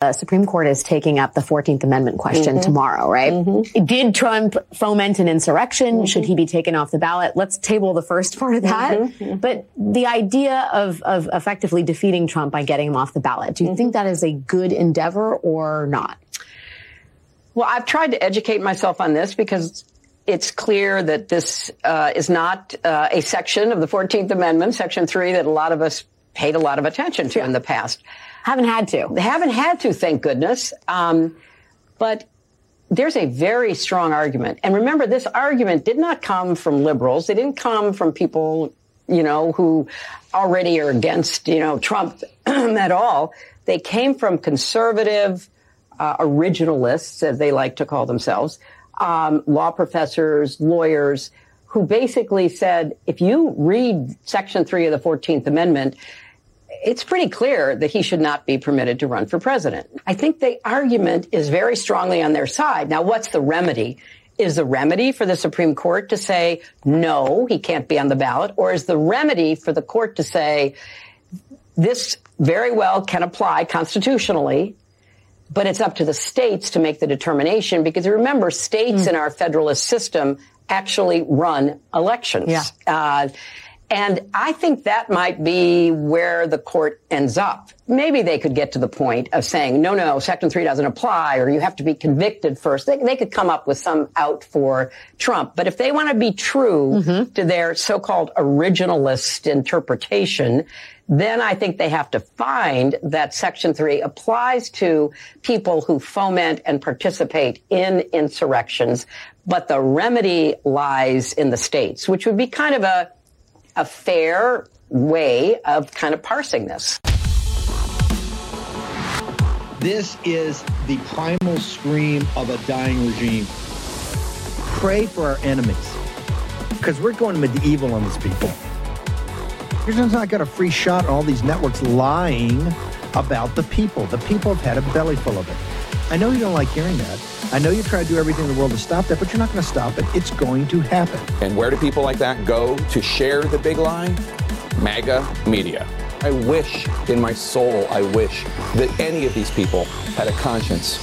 The Supreme Court is taking up the 14th Amendment question mm-hmm. tomorrow, right? Mm-hmm. Did Trump foment an insurrection? Mm-hmm. Should he be taken off the ballot? Let's table the first part of that. Mm-hmm. Mm-hmm. But the idea of, of effectively defeating Trump by getting him off the ballot, do you think that is a good endeavor or not? Well, I've tried to educate myself on this because it's clear that this uh, is not uh, a section of the 14th Amendment, Section 3, that a lot of us paid a lot of attention to in the past. Haven't had to. They haven't had to, thank goodness. Um, but there's a very strong argument. And remember, this argument did not come from liberals. It didn't come from people, you know, who already are against, you know, Trump at all. They came from conservative, uh, originalists, as they like to call themselves, um, law professors, lawyers, who basically said, if you read Section 3 of the 14th Amendment, it's pretty clear that he should not be permitted to run for president. I think the argument is very strongly on their side. Now, what's the remedy? Is the remedy for the Supreme Court to say, no, he can't be on the ballot? Or is the remedy for the court to say, this very well can apply constitutionally, but it's up to the states to make the determination? Because remember, states mm. in our federalist system actually run elections. Yeah. Uh, and I think that might be where the court ends up. Maybe they could get to the point of saying, no, no, section three doesn't apply, or you have to be convicted first. They, they could come up with some out for Trump. But if they want to be true mm-hmm. to their so-called originalist interpretation, then I think they have to find that section three applies to people who foment and participate in insurrections. But the remedy lies in the states, which would be kind of a a fair way of kind of parsing this. This is the primal scream of a dying regime. Pray for our enemies because we're going medieval on these people. Just not got a free shot on all these networks lying about the people. The people have had a belly full of it. I know you don't like hearing that. I know you try to do everything in the world to stop that, but you're not going to stop it. It's going to happen. And where do people like that go to share the big lie? MAGA media. I wish in my soul, I wish that any of these people had a conscience.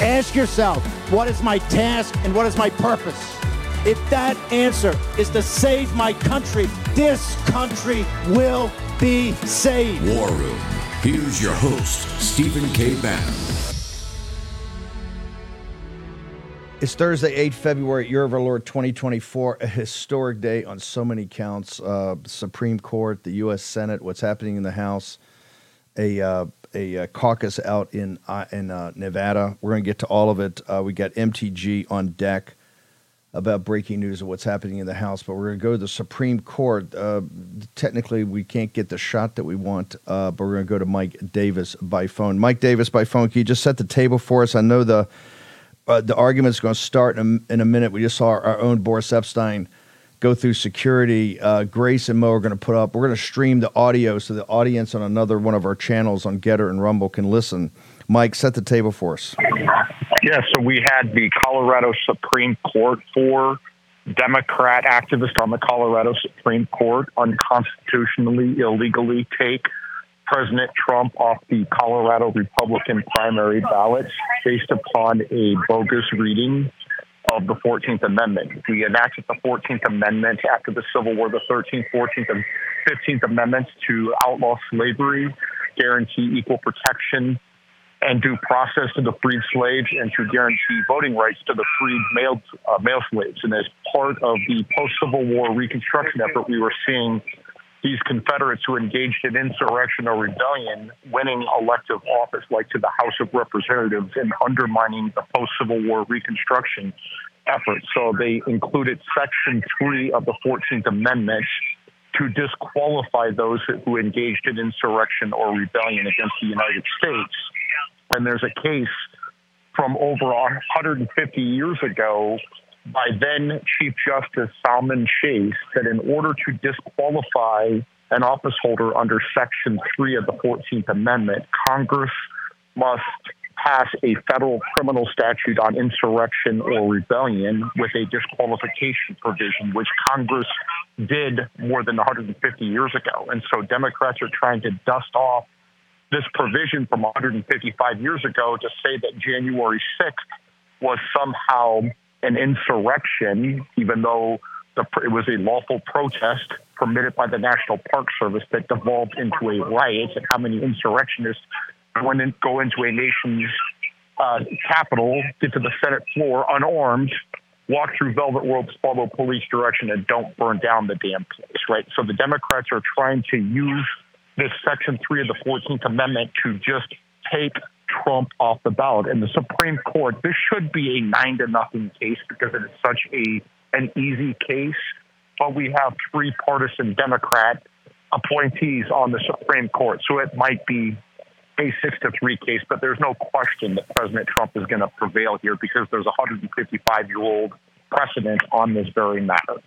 Ask yourself, what is my task and what is my purpose? If that answer is to save my country, this country will be saved. War Room. Here's your host, Stephen K. Bannon. It's Thursday, 8 February, year of our Lord 2024, a historic day on so many counts. Uh, Supreme Court, the U.S. Senate, what's happening in the House, a uh, a uh, caucus out in uh, in uh, Nevada. We're going to get to all of it. Uh, we got MTG on deck about breaking news of what's happening in the House, but we're going to go to the Supreme Court. technically, we can't get the shot that we want, but we're going to go to Mike Davis by phone. Mike Davis by phone. Can you just set the table for us? I know the uh, the argument's going to start in a, in a, minute. We just saw our, our, own Boris Epshteyn go through security. Uh, Grace and Mo are going to put up. We're going to stream the audio so the audience on another one of our channels on GETTR and Rumble can listen. Mike, set the table for us. Yeah, so we had the Colorado Supreme Court for Democrat activists on the Colorado Supreme Court unconstitutionally, illegally take President Trump off the Colorado Republican primary ballot based upon a bogus reading of the 14th Amendment. We enacted the 14th Amendment after the Civil War, the 13th, 14th, and 15th Amendments to outlaw slavery, guarantee equal protection and due process to the freed slaves, and to guarantee voting rights to the freed male, uh, male slaves. And as part of the post Civil War Reconstruction effort, we were seeing these Confederates who engaged in insurrection or rebellion winning elective office, like to the House of Representatives, and undermining the post Civil War Reconstruction effort. So they included Section 3 of the 14th Amendment to disqualify those who engaged in insurrection or rebellion against the United States. And there's a case from over 150 years ago by then Chief Justice Salmon Chase that in order to disqualify an office holder under Section 3 of the 14th Amendment, Congress must pass a federal criminal statute on insurrection or rebellion with a disqualification provision, which Congress did more than 150 years ago. And so Democrats are trying to dust off this provision from 155 years ago to say that January 6th was somehow an insurrection, even though the, it was a lawful protest permitted by the National Park Service that devolved into a riot, and how many insurrectionists went in, go into a nation's uh, capital, get to the Senate floor unarmed, walk through Velvet Ropes, follow police direction, and don't burn down the damn place, right? So the Democrats are trying to use this Section 3 of the 14th Amendment to just take Trump off the ballot. And the Supreme Court, this should be a nine to nothing case because it is such a an easy case. But we have three partisan Democrat appointees on the Supreme Court, so it might be a six to three case. But there's no question that President Trump is going to prevail here because there's a 155 year old precedent on this very matter.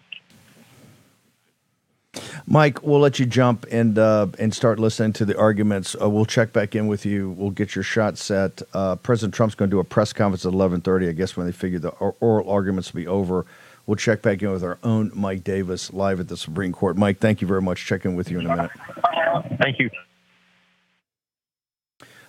Mike, we'll let you jump and uh, and start listening to the arguments. Uh, we'll check back in with you. We'll get your shot set. Uh, President Trump's going to do a press conference at eleven thirty. I guess when they figure the oral arguments will be over, we'll check back in with our own Mike Davis live at the Supreme Court. Mike, thank you very much. Check in with you in a minute. Thank you.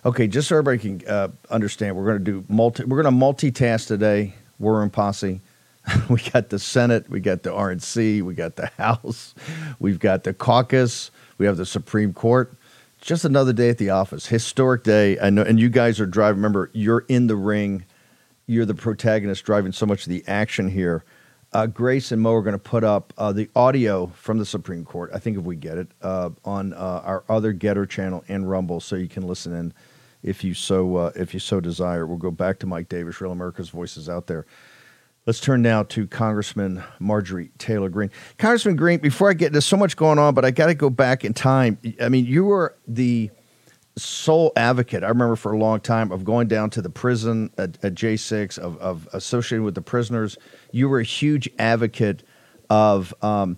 Okay, just so everybody can uh, understand, we're going to do multi. We're going to multitask today. We're in posse. we got the Senate, we got the RNC, we got the House, we've got the caucus, we have the Supreme Court. Just another day at the office. Historic day. I know, and you guys are driving. Remember, you're in the ring. You're the protagonist, driving so much of the action here. Uh, Grace and Mo are going to put up uh, the audio from the Supreme Court. I think if we get it uh, on uh, our other GETTR channel and Rumble, so you can listen in if you so uh, if you so desire. We'll go back to Mike Davis, Real America's Voices out there. Let's turn now to Congressman Marjorie Taylor Greene. Congressman Greene, before I get there's so much going on, but I got to go back in time. I mean, you were the sole advocate. I remember for a long time of going down to the prison at, at J6 of, of associating with the prisoners. You were a huge advocate of um,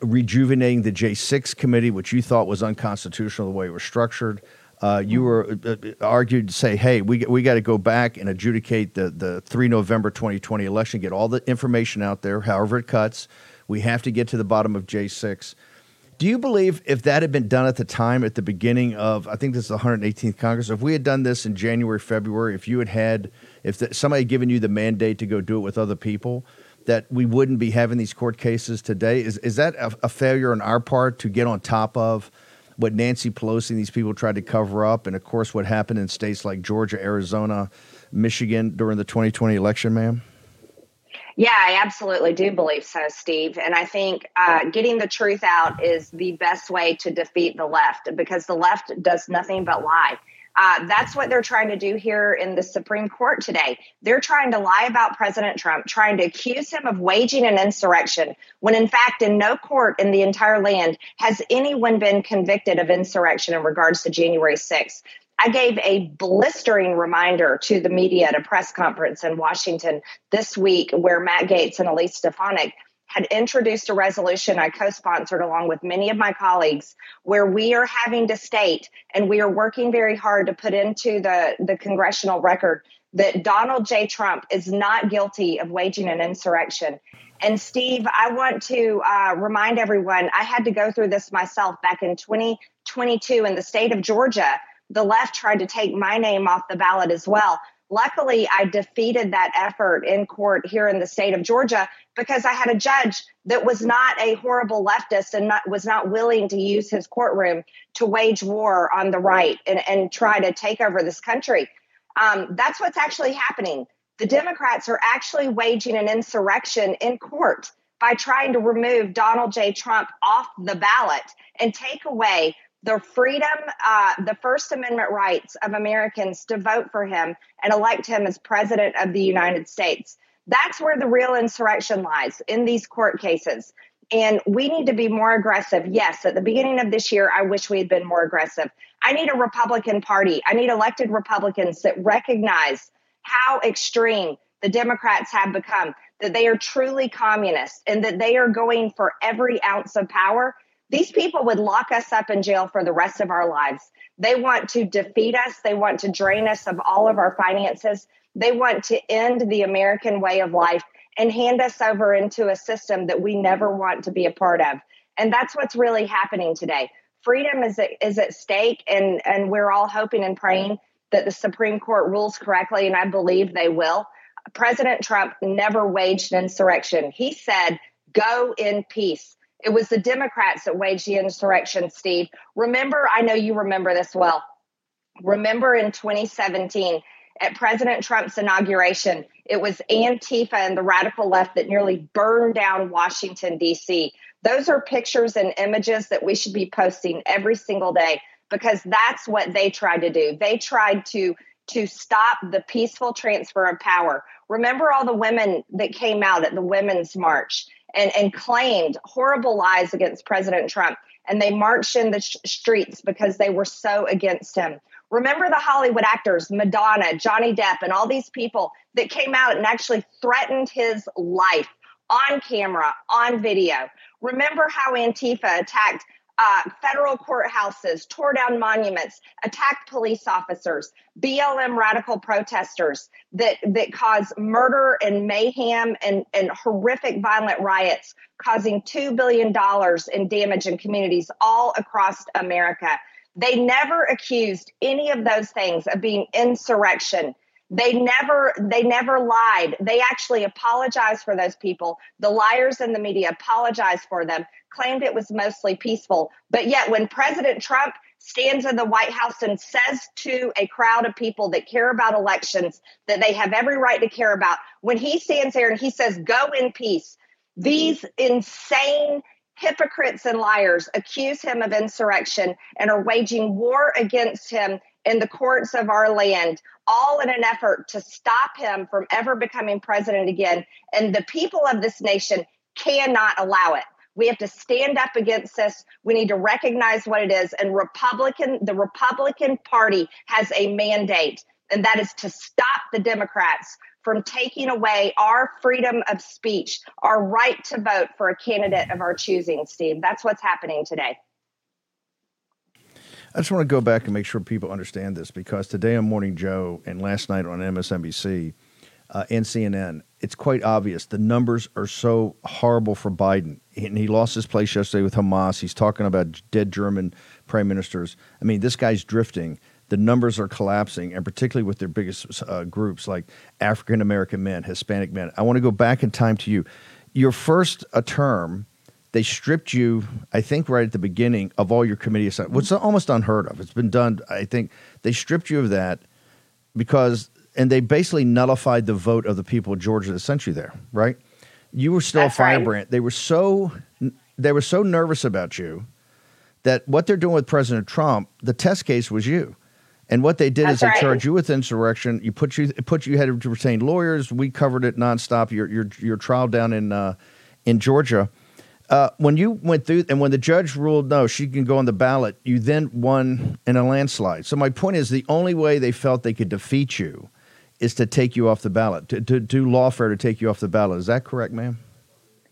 rejuvenating the J6 committee, which you thought was unconstitutional the way it was structured. Uh, you were uh, uh, argued to say, "Hey, we we got to go back and adjudicate the the three November 2020 election, get all the information out there, however it cuts. We have to get to the bottom of J6." Do you believe if that had been done at the time, at the beginning of, I think this is the 118th Congress, if we had done this in January, February, if you had had, if the, somebody had given you the mandate to go do it with other people, that we wouldn't be having these court cases today? Is is that a, a failure on our part to get on top of? What Nancy Pelosi and these people tried to cover up, and of course, what happened in states like Georgia, Arizona, Michigan during the 2020 election, ma'am? Yeah, I absolutely do believe so, Steve. And I think uh, getting the truth out is the best way to defeat the left because the left does nothing but lie. Uh, that's what they're trying to do here in the Supreme Court today. They're trying to lie about President Trump, trying to accuse him of waging an insurrection, when in fact, in no court in the entire land has anyone been convicted of insurrection in regards to January 6th. I gave a blistering reminder to the media at a press conference in Washington this week where Matt Gaetz and Elise Stefanik had introduced a resolution I co sponsored along with many of my colleagues where we are having to state and we are working very hard to put into the, the congressional record that Donald J. Trump is not guilty of waging an insurrection. And Steve, I want to uh, remind everyone I had to go through this myself back in 2022 in the state of Georgia. The left tried to take my name off the ballot as well. Luckily, I defeated that effort in court here in the state of Georgia because I had a judge that was not a horrible leftist and not, was not willing to use his courtroom to wage war on the right and, and try to take over this country. Um, that's what's actually happening. The Democrats are actually waging an insurrection in court by trying to remove Donald J. Trump off the ballot and take away the freedom, uh, the First Amendment rights of Americans to vote for him and elect him as president of the United States. That's where the real insurrection lies in these court cases. And we need to be more aggressive. Yes, at the beginning of this year, I wish we had been more aggressive. I need a Republican Party. I need elected Republicans that recognize how extreme the Democrats have become, that they are truly communist and that they are going for every ounce of power these people would lock us up in jail for the rest of our lives. They want to defeat us. They want to drain us of all of our finances. They want to end the American way of life and hand us over into a system that we never want to be a part of. And that's what's really happening today. freedom is at, is at stake, and and we're all hoping and praying that the Supreme Court rules correctly, and I believe they will. President Trump never waged an insurrection. He said, "Go in peace." It was the Democrats that waged the insurrection. Steve, remember? I know you remember this well. Remember in 2017 at President Trump's inauguration, it was Antifa and the radical left that nearly burned down Washington, D.C. Those are pictures and images that we should be posting every single day because that's what they tried to do. They tried to to stop the peaceful transfer of power. Remember all the women that came out at the Women's March and, and claimed horrible lies against President Trump, and they marched in the sh- streets because they were so against him. Remember the Hollywood actors, Madonna, Johnny Depp, and all these people that came out and actually threatened his life on camera, on video. Remember how Antifa attacked uh, federal courthouses, tore down monuments, attacked police officers, BLM radical protesters that, that caused murder and mayhem and, and horrific violent riots, causing $2 billion in damage in communities all across America. They never accused any of those things of being insurrection. They never they never lied. They actually apologized for those people. The liars in the media apologized for them, claimed it was mostly peaceful. But yet when President Trump stands in the White House and says to a crowd of people that care about elections that they have every right to care about, when he stands there and he says, go in peace, these insane hypocrites and liars accuse him of insurrection and are waging war against him in the courts of our land, all in an effort to stop him from ever becoming president again. And the people of this nation cannot allow it. We have to stand up against this. We need to recognize what it is. And Republican, the Republican Party has a mandate, and that is to stop the Democrats from taking away our freedom of speech, our right to vote for a candidate of our choosing, Steve. That's what's happening today. I just want to go back and make sure people understand this because today on Morning Joe and last night on MSNBC uh, and CNN, it's quite obvious the numbers are so horrible for Biden. And he lost his place yesterday with Hamas. He's talking about dead German prime ministers. I mean, this guy's drifting the numbers are collapsing, and particularly with their biggest uh, groups like African American men, Hispanic men. I want to go back in time to you. Your first uh, term, they stripped you, I think, right at the beginning of all your committee assignments, which is almost unheard of. It's been done, I think, they stripped you of that because, and they basically nullified the vote of the people of Georgia that sent you there, right? You were still That's a firebrand. Right. They were so, they were so nervous about you that what they're doing with President Trump, the test case was you and what they did That's is they right. charged you with insurrection. You put you put you had to retain lawyers. We covered it nonstop. Your your your trial down in uh, in Georgia. Uh, when you went through and when the judge ruled no, she can go on the ballot, you then won in a landslide. So my point is, the only way they felt they could defeat you is to take you off the ballot, to, to do lawfare to take you off the ballot. Is that correct, ma'am?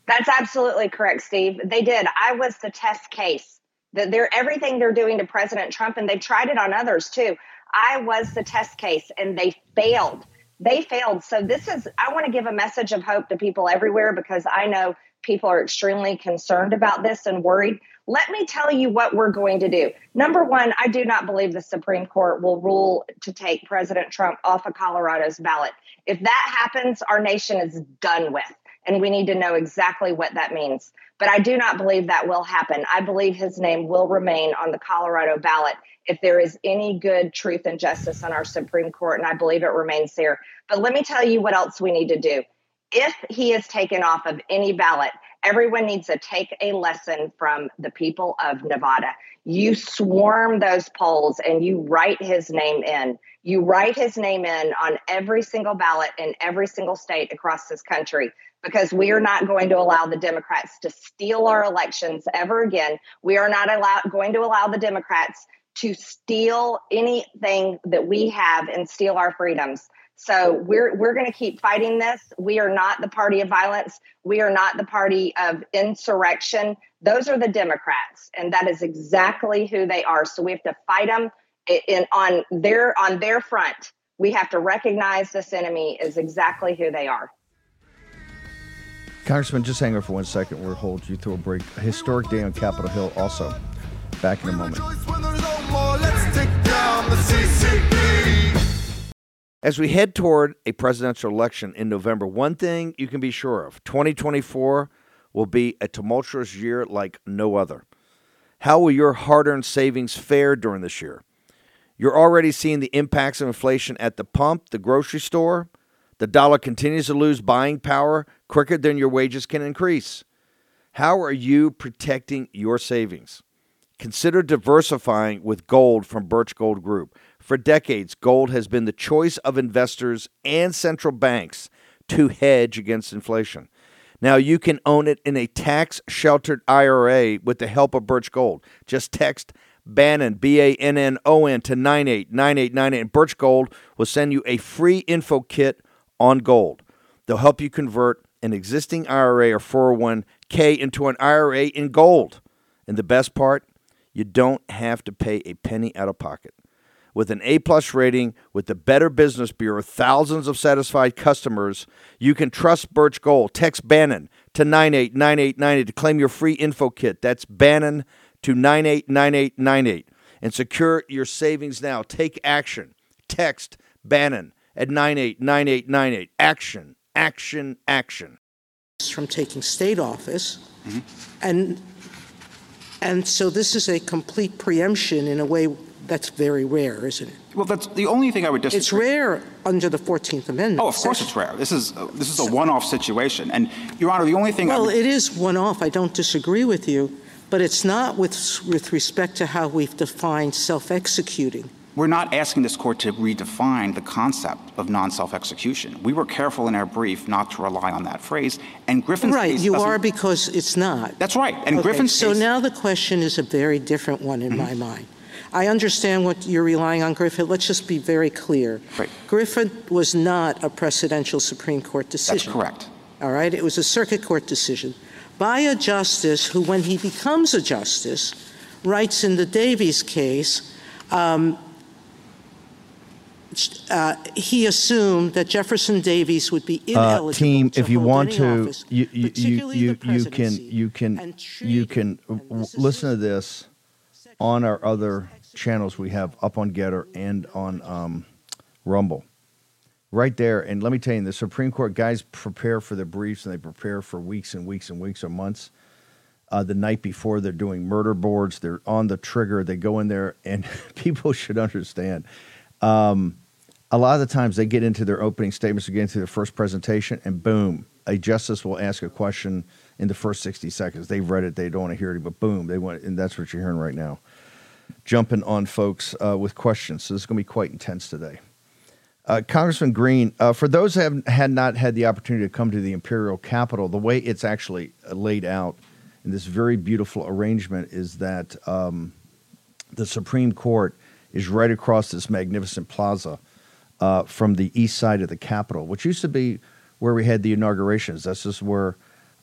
That's absolutely correct, Steve. They did. I was the test case. That they're everything they're doing to President Trump, and they've tried it on others too. I was the test case and they failed. They failed. So, this is, I want to give a message of hope to people everywhere because I know people are extremely concerned about this and worried. Let me tell you what we're going to do. Number one, I do not believe the Supreme Court will rule to take President Trump off of Colorado's ballot. If that happens, our nation is done with, and we need to know exactly what that means. But I do not believe that will happen. I believe his name will remain on the Colorado ballot if there is any good truth and justice on our Supreme Court, and I believe it remains there. But let me tell you what else we need to do. If he is taken off of any ballot, everyone needs to take a lesson from the people of Nevada. You swarm those polls and you write his name in. You write his name in on every single ballot in every single state across this country because we are not going to allow the Democrats to steal our elections ever again. We are not allow- going to allow the Democrats to steal anything that we have and steal our freedoms. So we're we're going to keep fighting this. We are not the party of violence. We are not the party of insurrection. Those are the Democrats, and that is exactly who they are. So we have to fight them in on their on their front. We have to recognize this enemy is exactly who they are. Congressman, just hang on for one second. We'll hold you through a break. A historic day on Capitol Hill also. Back in a moment. As we head toward a presidential election in November, one thing you can be sure of 2024 will be a tumultuous year like no other. How will your hard earned savings fare during this year? You're already seeing the impacts of inflation at the pump, the grocery store. The dollar continues to lose buying power quicker than your wages can increase. How are you protecting your savings? Consider diversifying with gold from Birch Gold Group. For decades, gold has been the choice of investors and central banks to hedge against inflation. Now you can own it in a tax sheltered IRA with the help of Birch Gold. Just text Bannon, B A N N O N, to 989898, and Birch Gold will send you a free info kit on gold. They'll help you convert an existing IRA or 401k into an IRA in gold. And the best part, you don't have to pay a penny out of pocket with an A plus rating with the Better Business Bureau, thousands of satisfied customers, you can trust Birch Gold. Text Bannon to 989898 to claim your free info kit. That's Bannon to 989898 and secure your savings now. Take action. Text Bannon at 989898. Action, action, action. From taking state office. Mm-hmm. And and so this is a complete preemption in a way that's very rare, isn't it? Well, that's the only thing I would disagree. It's rare under the Fourteenth Amendment. Oh, of course it's rare. This is uh, this is a one-off situation, and Your Honor, the only thing. Well, it is one-off. I don't disagree with you, but it's not with with respect to how we've defined self-executing. We're not asking this court to redefine the concept of non-self-execution. We were careful in our brief not to rely on that phrase, and Griffin's right. you are because it's not. That's right. And okay, Griffin's so case... now the question is a very different one in mm-hmm. my mind. I understand what you're relying on, Griffith. Let's just be very clear. Right. Griffith was not a precedential Supreme Court decision. That's correct. All right? It was a circuit court decision by a justice who, when he becomes a justice, writes in the Davies case, um, uh, he assumed that Jefferson Davis would be uh, ineligible. Uh, team, to if you want to, office, you you you you, you can you can you can listen to this on our other channels we have up on GETTR and on um, Rumble. Right there, and let me tell you, the Supreme Court guys prepare for the briefs and they prepare for weeks and weeks and weeks or months. Uh, the night before they're doing murder boards, they're on the trigger. They go in there, and people should understand. Um, a lot of the times they get into their opening statements or get into their first presentation, and boom, a justice will ask a question in the first 60 seconds. They've read it, they don't want to hear it, but boom, they want, and that's what you're hearing right now jumping on folks uh, with questions. So this is going to be quite intense today. Uh, Congressman Greene, uh, for those who have had not had the opportunity to come to the Imperial Capitol, the way it's actually uh, laid out in this very beautiful arrangement is that um, the Supreme Court is right across this magnificent plaza uh, from the east side of the Capitol, which used to be where we had the inaugurations. That's just where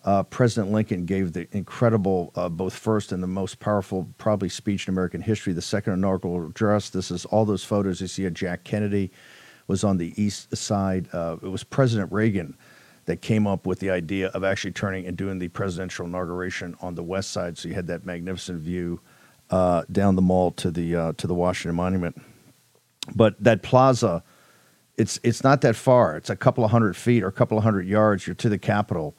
uh, President Lincoln gave the incredible, uh, both first and the most powerful, probably speech in American history, the second inaugural address. This is all those photos you see of Jack Kennedy was on the east side. Uh, it was President Reagan that came up with the idea of actually turning and doing the presidential inauguration on the west side. So you had that magnificent view uh, down the mall to the uh, to the Washington Monument. But that plaza, it's it's not that far. It's a couple of hundred feet or a couple of hundred yards. You're to the Capitol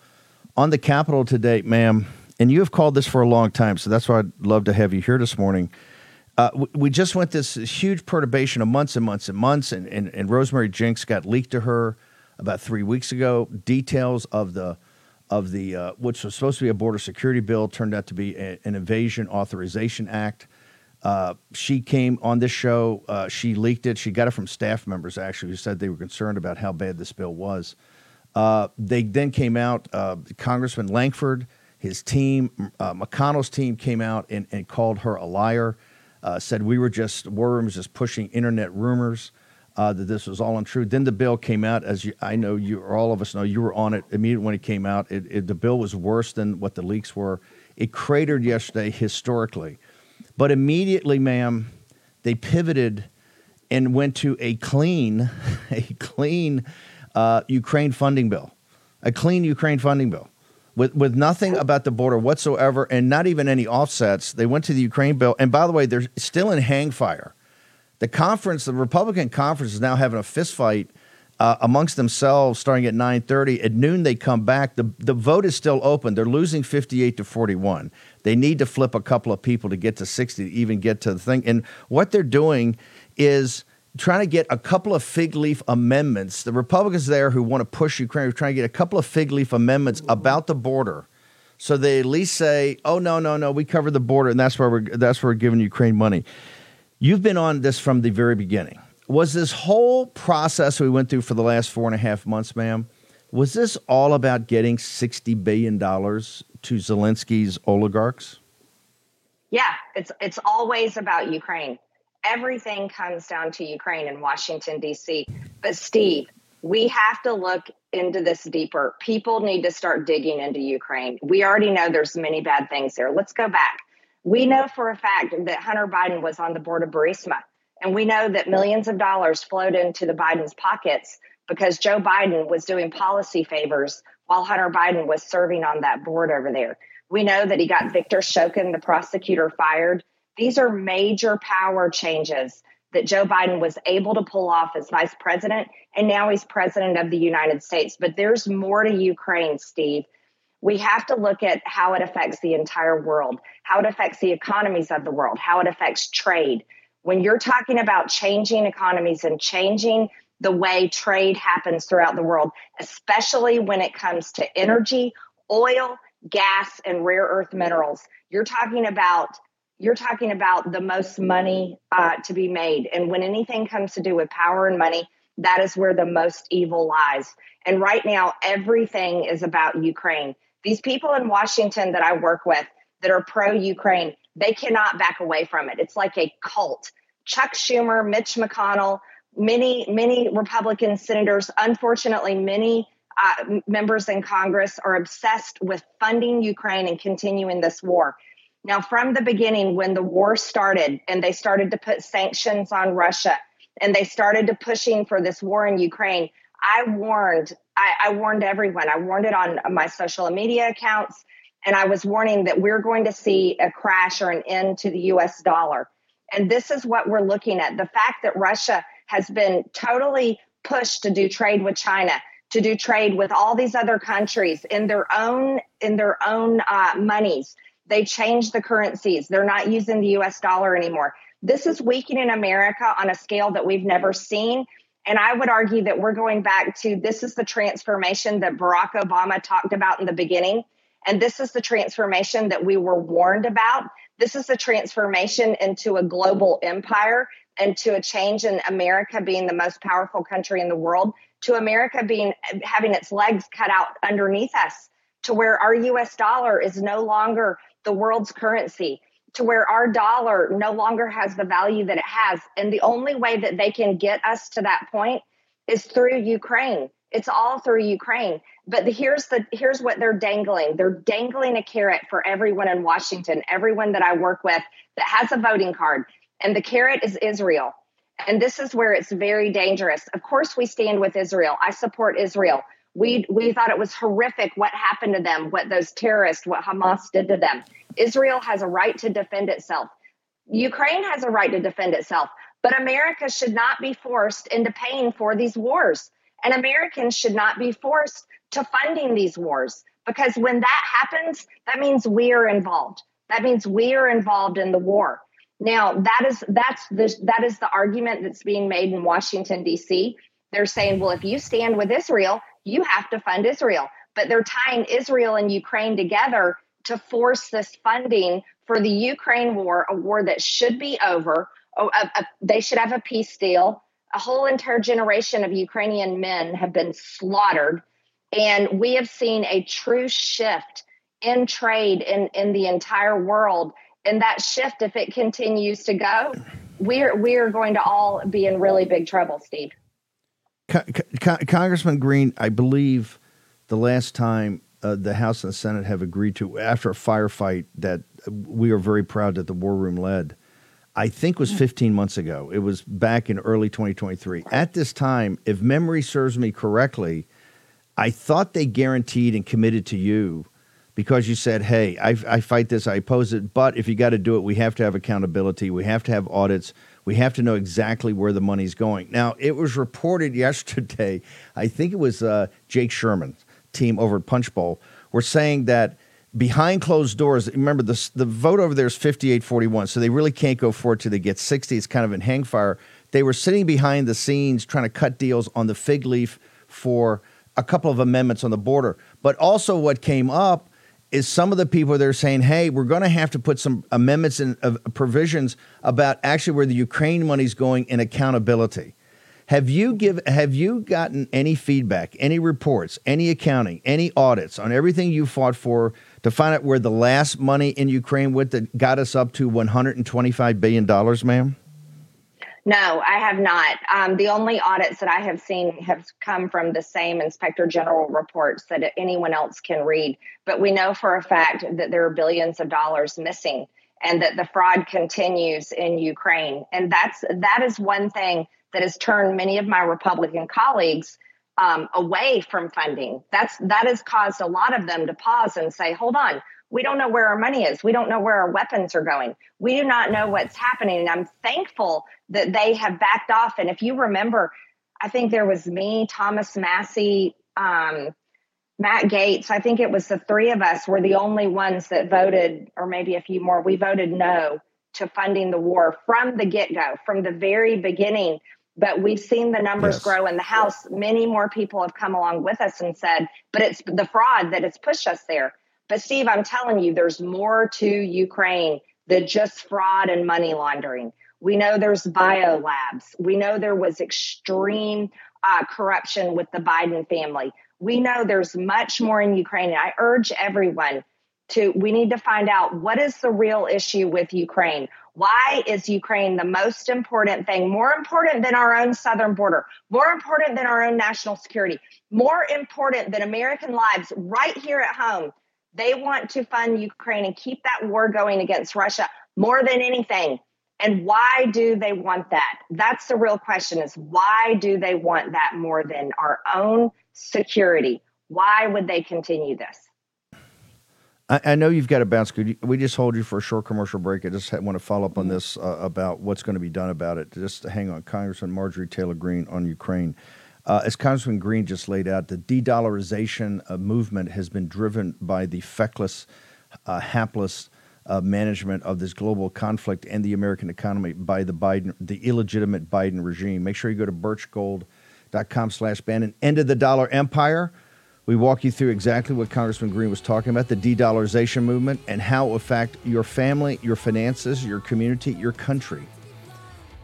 on the Capitol today, ma'am, and you have called this for a long time, so that's why I'd love to have you here this morning. Uh, we, we, just went this huge perturbation of months and months and months, and, and, and Rosemary Jenks got leaked to her about three weeks ago. Details of the of the uh, which was supposed to be a border security bill turned out to be a, an invasion authorization act. Uh, she came on this show. Uh, she leaked it. She got it from staff members actually who said they were concerned about how bad this bill was. Uh, they then came out, uh, Congressman Lankford, his team, uh, McConnell's team came out and, and called her a liar, uh, said we were just, worms, just pushing internet rumors. Uh, that this was all untrue. Then the bill came out, as you, I know you, or all of us know, you were on it immediately when it came out. It, it, the bill was worse than what the leaks were. It cratered yesterday historically, but immediately, ma'am, they pivoted and went to a clean, a clean uh, Ukraine funding bill, a clean Ukraine funding bill. with with nothing about the border whatsoever, and not even any offsets. They went to the Ukraine bill, and by the way, they're still in hang fire. The conference, the Republican conference, is now having a fistfight uh, amongst themselves starting at 9.30 at noon they come back the, the vote is still open they're losing 58 to 41 they need to flip a couple of people to get to 60 to even get to the thing and what they're doing is trying to get a couple of fig leaf amendments the republicans there who want to push ukraine are trying to get a couple of fig leaf amendments about the border so they at least say oh no no no we covered the border and that's where we're that's where we're giving ukraine money you've been on this from the very beginning was this whole process we went through for the last four and a half months, ma'am, was this all about getting $60 billion to Zelensky's oligarchs? Yeah, it's it's always about Ukraine. Everything comes down to Ukraine and Washington D.C. But Steve, we have to look into this deeper. People need to start digging into Ukraine. We already know there's many bad things there. Let's go back. We know for a fact that Hunter Biden was on the board of Burisma. And we know that millions of dollars flowed into the Biden's pockets because Joe Biden was doing policy favors while Hunter Biden was serving on that board over there. We know that he got Victor Shokin, the prosecutor, fired. These are major power changes that Joe Biden was able to pull off as vice president, and now he's president of the United States. But there's more to Ukraine, Steve. We have to look at how it affects the entire world, how it affects the economies of the world, how it affects trade, when you're talking about changing economies and changing the way trade happens throughout the world, especially when it comes to energy, oil, gas, and rare earth minerals, you're talking about you're talking about the most money uh, to be made. And when anything comes to do with power and money, that is where the most evil lies. And right now, everything is about Ukraine. These people in Washington that I work with that are pro Ukraine, they cannot back away from it. It's like a cult. Chuck Schumer, Mitch McConnell, many, many Republican senators, unfortunately, many uh, members in Congress are obsessed with funding Ukraine and continuing this war. Now, from the beginning, when the war started and they started to put sanctions on Russia and they started to pushing for this war in Ukraine, I warned, I, I warned everyone. I warned it on my social media accounts, and I was warning that we're going to see a crash or an end to the US dollar. And this is what we're looking at. The fact that Russia has been totally pushed to do trade with China, to do trade with all these other countries in their own in their own uh, monies. They changed the currencies. They're not using the U.S. dollar anymore. This is weakening America on a scale that we've never seen. And I would argue that we're going back to this is the transformation that Barack Obama talked about in the beginning. And this is the transformation that we were warned about this is a transformation into a global empire and to a change in America being the most powerful country in the world, to America being having its legs cut out underneath us, to where our US dollar is no longer the world's currency, to where our dollar no longer has the value that it has. And the only way that they can get us to that point is through Ukraine. It's all through Ukraine. But the, here's the here's what they're dangling. They're dangling a carrot for everyone in Washington, everyone that I work with that has a voting card. And the carrot is Israel. And this is where it's very dangerous. Of course, we stand with Israel. I support Israel. We we thought it was horrific what happened to them, what those terrorists, what Hamas did to them. Israel has a right to defend itself. Ukraine has a right to defend itself. But America should not be forced into paying for these wars. And Americans should not be forced to funding these wars because when that happens, that means we are involved. That means we are involved in the war. Now, that is that's the that is the argument that's being made in Washington D.C. They're saying, well, if you stand with Israel, you have to fund Israel. But they're tying Israel and Ukraine together to force this funding for the Ukraine war, a war that should be over. Oh, a, a, they should have a peace deal a whole entire generation of Ukrainian men have been slaughtered. And we have seen a true shift in trade in, in the entire world. And that shift, if it continues to go, we're, we're going to all be in really big trouble, Steve. Con- Con- Congressman Greene, I believe the last time uh, the House and the Senate have agreed to, after a firefight that we are very proud that the War Room led, I think was 15 months ago. It was back in early 2023. At this time, if memory serves me correctly, I thought they guaranteed and committed to you because you said, hey, I, I fight this, I oppose it, but if you got to do it, we have to have accountability, we have to have audits, we have to know exactly where the money's going. Now, it was reported yesterday, I think it was uh, Jake Sherman, team over at Punchbowl, were saying that behind closed doors, remember the, the vote over there is 58 41, so they really can't go forward till they get 60. It's kind of in hang fire. They were sitting behind the scenes trying to cut deals on the fig leaf for a couple of amendments on the border. But also, what came up is some of the people they're saying, hey, we're going to have to put some amendments and uh, provisions about actually where the Ukraine money is going and accountability. Have you give have you gotten any feedback, any reports, any accounting, any audits on everything you fought for to find out where the last money in Ukraine went that got us up to 125 billion dollars, ma'am? No, I have not. Um, the only audits that I have seen have come from the same inspector general reports that anyone else can read. But we know for a fact that there are billions of dollars missing and that the fraud continues in Ukraine. And that's that is one thing that has turned many of my Republican colleagues um, away from funding. That's that has caused a lot of them to pause and say, "Hold on, we don't know where our money is. We don't know where our weapons are going. We do not know what's happening. And I'm thankful that they have backed off. And if you remember, I think there was me, Thomas Massie, um, Matt Gaetz, I think it was the three of us were the only ones that voted, or maybe a few more. We voted no to funding the war from the get go, from the very beginning. But we've seen the numbers yes. grow in the House. Many more people have come along with us and said, but it's the fraud that has pushed us there. But Steve, I'm telling you, there's more to Ukraine than just fraud and money laundering. We know there's bio labs. We know there was extreme uh, corruption with the Biden family. We know there's much more in Ukraine. And I urge everyone to, we need to find out what is the real issue with Ukraine? Why is Ukraine the most important thing, more important than our own southern border, more important than our own national security, more important than American lives right here at home? They want to fund Ukraine and keep that war going against Russia more than anything. And why do they want that? That's the real question is why do they want that more than our own security? Why would they continue this? I, I know you've got to bounce. Could we just hold you for a short commercial break? I just want to follow up on mm-hmm. this uh, about what's going to be done about it. Just hang on, Congressman Marjorie Taylor Greene on Ukraine. Uh, as Congressman Greene just laid out, the de dollarization uh, movement has been driven by the feckless, uh, hapless uh, management of this global conflict and the American economy by the Biden, the illegitimate Biden regime. Make sure you go to birchgold.com slash Bannon. End of the dollar empire. We walk you through exactly what Congressman Greene was talking about, the de dollarization movement, and how it will affect your family, your finances, your community, your country.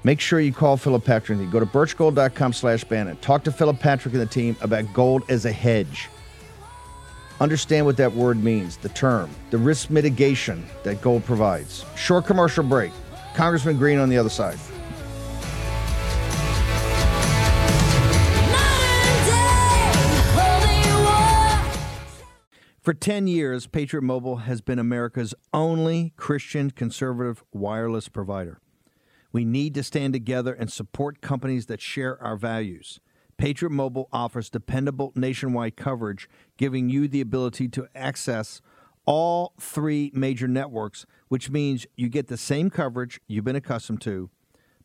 Make sure you call Philip Patrick. And go to birchgold.com slash Bannon. Talk to Philip Patrick and the team about gold as a hedge. Understand what that word means, the term, the risk mitigation that gold provides. Short commercial break. Congressman Greene on the other side. For 10 years, Patriot Mobile has been America's only Christian conservative wireless provider. We need to stand together and support companies that share our values. Patriot Mobile offers dependable nationwide coverage, giving you the ability to access all three major networks, which means you get the same coverage you've been accustomed to,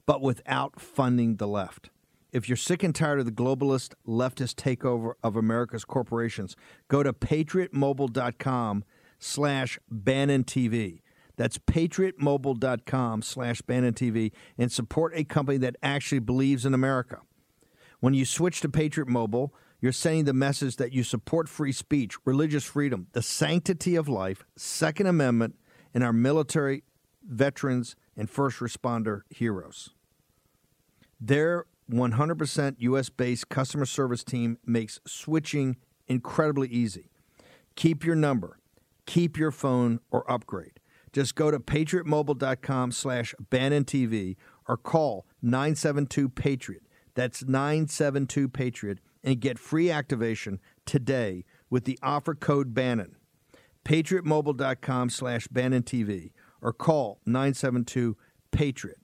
but without funding the left. If you're sick and tired of the globalist leftist takeover of America's corporations, go to patriotmobile.com slash Bannon TV. That's patriotmobile.com slash Bannon TV and support a company that actually believes in America. When you switch to Patriot Mobile, you're sending the message that you support free speech, religious freedom, the sanctity of life, Second Amendment, and our military, veterans, and first responder heroes. Their 100% US based customer service team makes switching incredibly easy. Keep your number, keep your phone, or upgrade. Just go to patriotmobile.com slash Bannon TV or call 972 Patriot. That's 972 Patriot and get free activation today with the offer code Bannon. PatriotMobile.com slash Bannon TV or call 972 Patriot.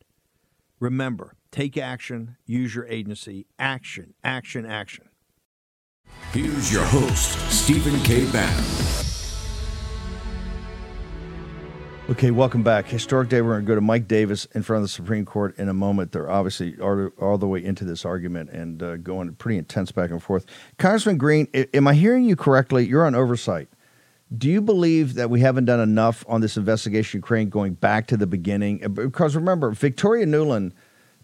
Remember, take action, use your agency. Action, action, action. Here's your host, Stephen K. Bannon. Okay, welcome back. Historic day. We're going to go to Mike Davis in front of the Supreme Court in a moment. They're obviously all, all the way into this argument and uh, going pretty intense back and forth. Congressman Greene, am I hearing you correctly? You're on oversight. Do you believe that we haven't done enough on this investigation Ukraine going back to the beginning? Uh, because remember, Victoria Nuland,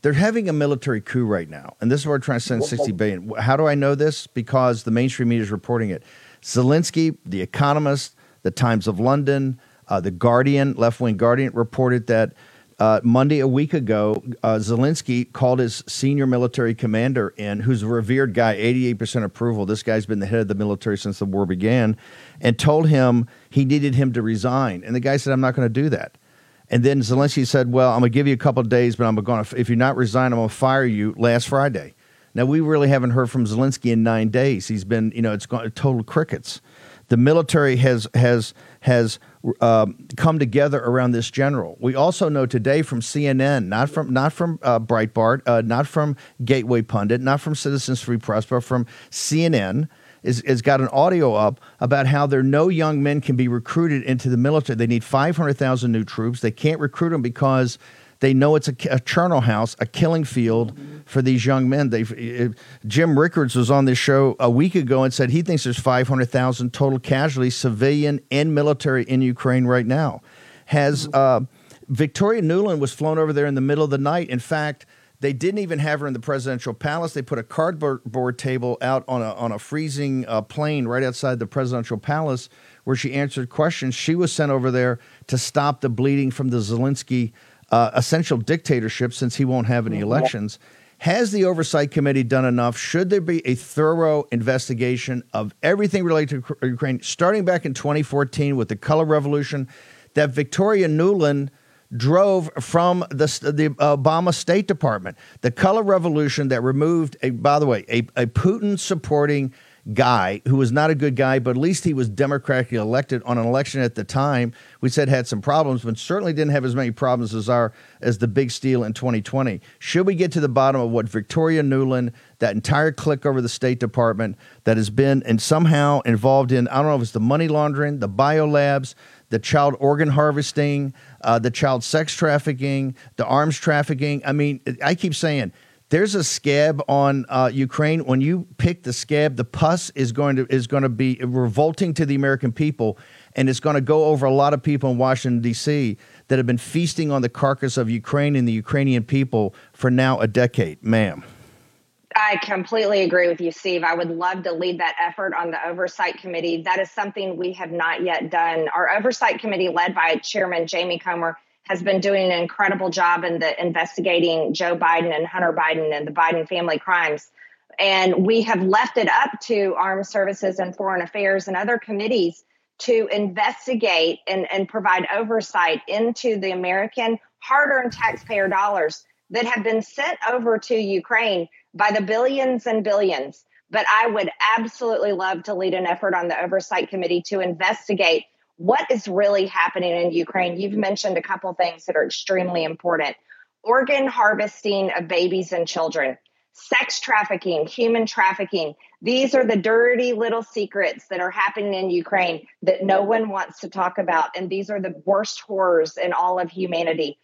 they're having a military coup right now, and this is where we're trying to send 60 billion. How do I know this? Because the mainstream media is reporting it. Zelensky, The Economist, The Times of London, uh, the Guardian, left wing Guardian, reported that uh, Monday, a week ago, uh, Zelensky called his senior military commander in, who's a revered guy, 88% approval. This guy's been the head of the military since the war began, and told him he needed him to resign. And the guy said, I'm not going to do that. And then Zelensky said, Well, I'm going to give you a couple of days, but I'm going to, if you're not resigning, I'm going to fire you last Friday. Now, we really haven't heard from Zelensky in nine days. He's been, you know, it's gone total crickets. The military has, has, has um, come together around this general. We also know today from CNN, not from not from uh, Breitbart, uh, not from Gateway Pundit, not from Citizens Free Press, but from CNN. Is, is got an audio up about how there no young men can be recruited into the military. They need 500,000 new troops. They can't recruit them because they know it's a, a charnel house, a killing field for these young men. They Jim Rickards was on this show a week ago and said he thinks there's 500,000 total casualties, civilian and military, in Ukraine right now. Has uh, Victoria Nuland was flown over there in the middle of the night. In fact, they didn't even have her in the presidential palace. They put a cardboard table out on a on a freezing uh, plane right outside the presidential palace where she answered questions. She was sent over there to stop the bleeding from the Zelensky uh, essential dictatorship since he won't have any elections. Has the oversight committee done enough? Should there be a thorough investigation of everything related to Ukraine, starting back in 2014 with the color revolution that Victoria Nuland drove from the, the Obama State Department? The color revolution that removed, a, by the way, a, a Putin supporting guy who was not a good guy, but at least he was democratically elected on an election at the time we said had some problems, but certainly didn't have as many problems as our as the big steal in 2020. Should we get to the bottom of what Victoria Nuland, that entire clique over the State Department that has been and somehow involved in, I don't know if it's the money laundering, the biolabs, the child organ harvesting, uh, the child sex trafficking, the arms trafficking. I mean, I keep saying there's a scab on uh, Ukraine. When you pick the scab, the pus is going to is going to be revolting to the American people, and it's going to go over a lot of people in Washington D.C. that have been feasting on the carcass of Ukraine and the Ukrainian people for now a decade, ma'am. I completely agree with you, Steve. I would love to lead that effort on the oversight committee. That is something we have not yet done. Our oversight committee, led by Chairman Jamie Comer, has been doing an incredible job in the investigating Joe Biden and Hunter Biden and the Biden family crimes. And we have left it up to Armed Services and Foreign Affairs and other committees to investigate and, and provide oversight into the American hard earned taxpayer dollars that have been sent over to Ukraine by the billions and billions. But I would absolutely love to lead an effort on the oversight committee to investigate what is really happening in Ukraine. You've mentioned a couple things that are extremely important organ harvesting of babies and children, sex trafficking, human trafficking. These are the dirty little secrets that are happening in Ukraine that no one wants to talk about. And these are the worst horrors in all of humanity.